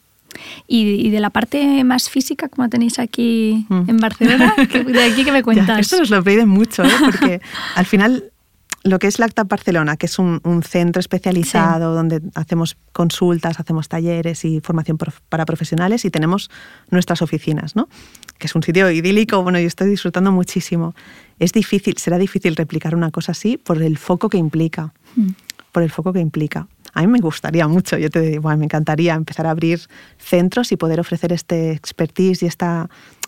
Y, de la parte más física, como tenéis aquí Mm. en Barcelona, ¿qué- de aquí que me Ya, cuentas. esto nos lo piden mucho, ¿eh? porque al final lo que es Lacta Barcelona, que es un, centro especializado donde hacemos consultas, hacemos talleres y formación para profesionales y tenemos nuestras oficinas, ¿no? que es un sitio idílico, bueno, yo estoy disfrutando muchísimo. Es difícil, será difícil replicar una cosa así por el foco que implica, mm. por el foco que implica. A mí me gustaría mucho, yo te digo, me encantaría empezar a abrir centros y poder ofrecer este expertise y esta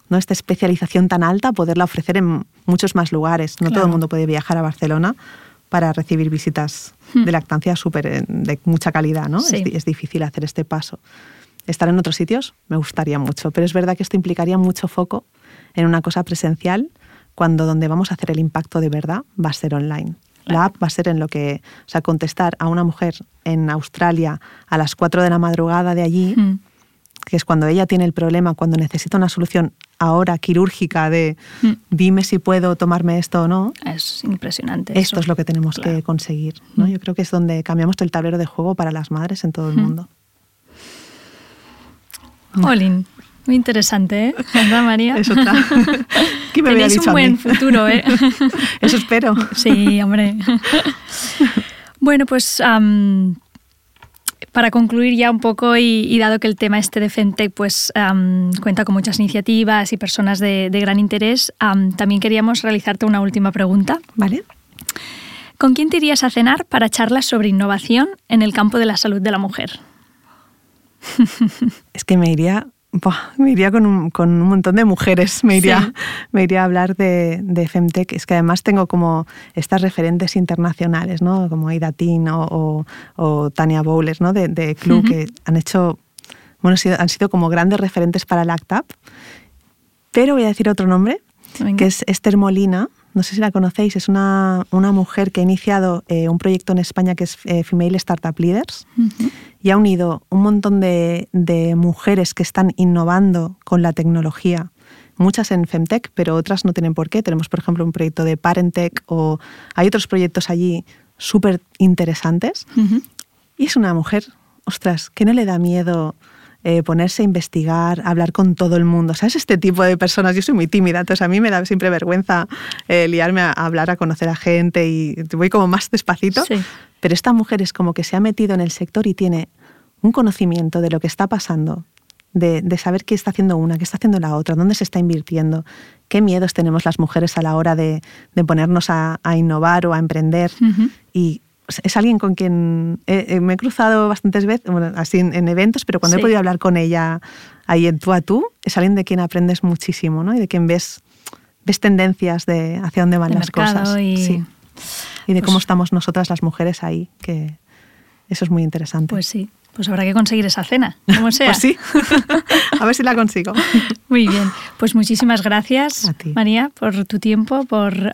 ¿no? esta especialización tan alta, poderla ofrecer en muchos más lugares. No todo el mundo puede viajar a Barcelona para recibir visitas hmm. de lactancia super, eh, de mucha calidad, ¿no? Es, difícil hacer este paso. Estar en otros sitios me gustaría mucho, pero es verdad que esto implicaría mucho foco en una cosa presencial cuando donde vamos a hacer el impacto de verdad va a ser online. La app va a ser en lo que, o sea, contestar a una mujer en Australia a las 4 de la madrugada de allí, hmm. Que es cuando ella tiene el problema, cuando necesita una solución ahora quirúrgica de mm. dime si puedo tomarme esto o no. Es impresionante. Esto es lo que tenemos que conseguir. ¿no? Mm. Yo creo que es donde cambiamos el tablero de juego para las madres en todo el mm. mundo. Olin, muy interesante, ¿eh? ¿Verdad, María? Es otra. ¿Qué me Tenéis un buen futuro, ¿eh? Eso espero. Sí, hombre. Bueno, pues para concluir ya un poco y, dado que el tema este de Fentech pues, cuenta con muchas iniciativas y personas de, gran interés, también queríamos realizarte una última pregunta. Vale. ¿Con quién te irías a cenar para charlas sobre innovación en el campo de la salud de la mujer? Es que me iría me iría con un, con un, montón de mujeres, me iría, me iría a hablar de, de, Femtech. Es que además tengo como estas referentes internacionales, ¿no? como Aida Tin o, o, Tania Bowles ¿no? de, de Club, que han hecho, bueno, han sido como grandes referentes para el ACTAP. Pero voy a decir otro nombre, que es Esther Molina, no sé si la conocéis, es una, una mujer que ha iniciado eh, un proyecto en España que es eh, Female Startup Leaders y ha unido un montón de, de, mujeres que están innovando con la tecnología, muchas en Femtech, pero otras no tienen por qué. Tenemos, por ejemplo, un proyecto de Parentech o hay otros proyectos allí súper interesantes. Y es una mujer, ostras, que no le da miedo eh, ponerse a investigar, hablar con todo el mundo. ¿Sabes? Este tipo de personas, yo soy muy tímida, entonces a mí me da siempre vergüenza eh, liarme a, hablar, a conocer a gente y voy como más despacito. Pero esta mujer es como que se ha metido en el sector y tiene un conocimiento de lo que está pasando, de, saber qué está haciendo una, qué está haciendo la otra, dónde se está invirtiendo, qué miedos tenemos las mujeres a la hora de, ponernos a, innovar o a emprender. Y es alguien con quien me he cruzado bastantes veces, bueno, así en, eventos, pero cuando he podido hablar con ella ahí en tú a tú, es alguien de quien aprendes muchísimo, ¿no? Y de quien ves, ves tendencias de hacia dónde van las cosas. Y... Sí. Y de cómo pues estamos nosotras las mujeres ahí, que eso es muy interesante. Pues sí. Pues habrá que conseguir esa cena, como sea. pues sí, a ver si la consigo. Muy bien, pues muchísimas gracias, María, por tu tiempo, por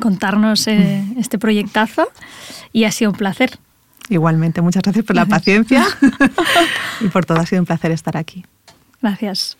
contarnos eh, este proyectazo y ha sido un placer. Igualmente, muchas gracias por la paciencia y por todo, ha sido un placer estar aquí. Gracias.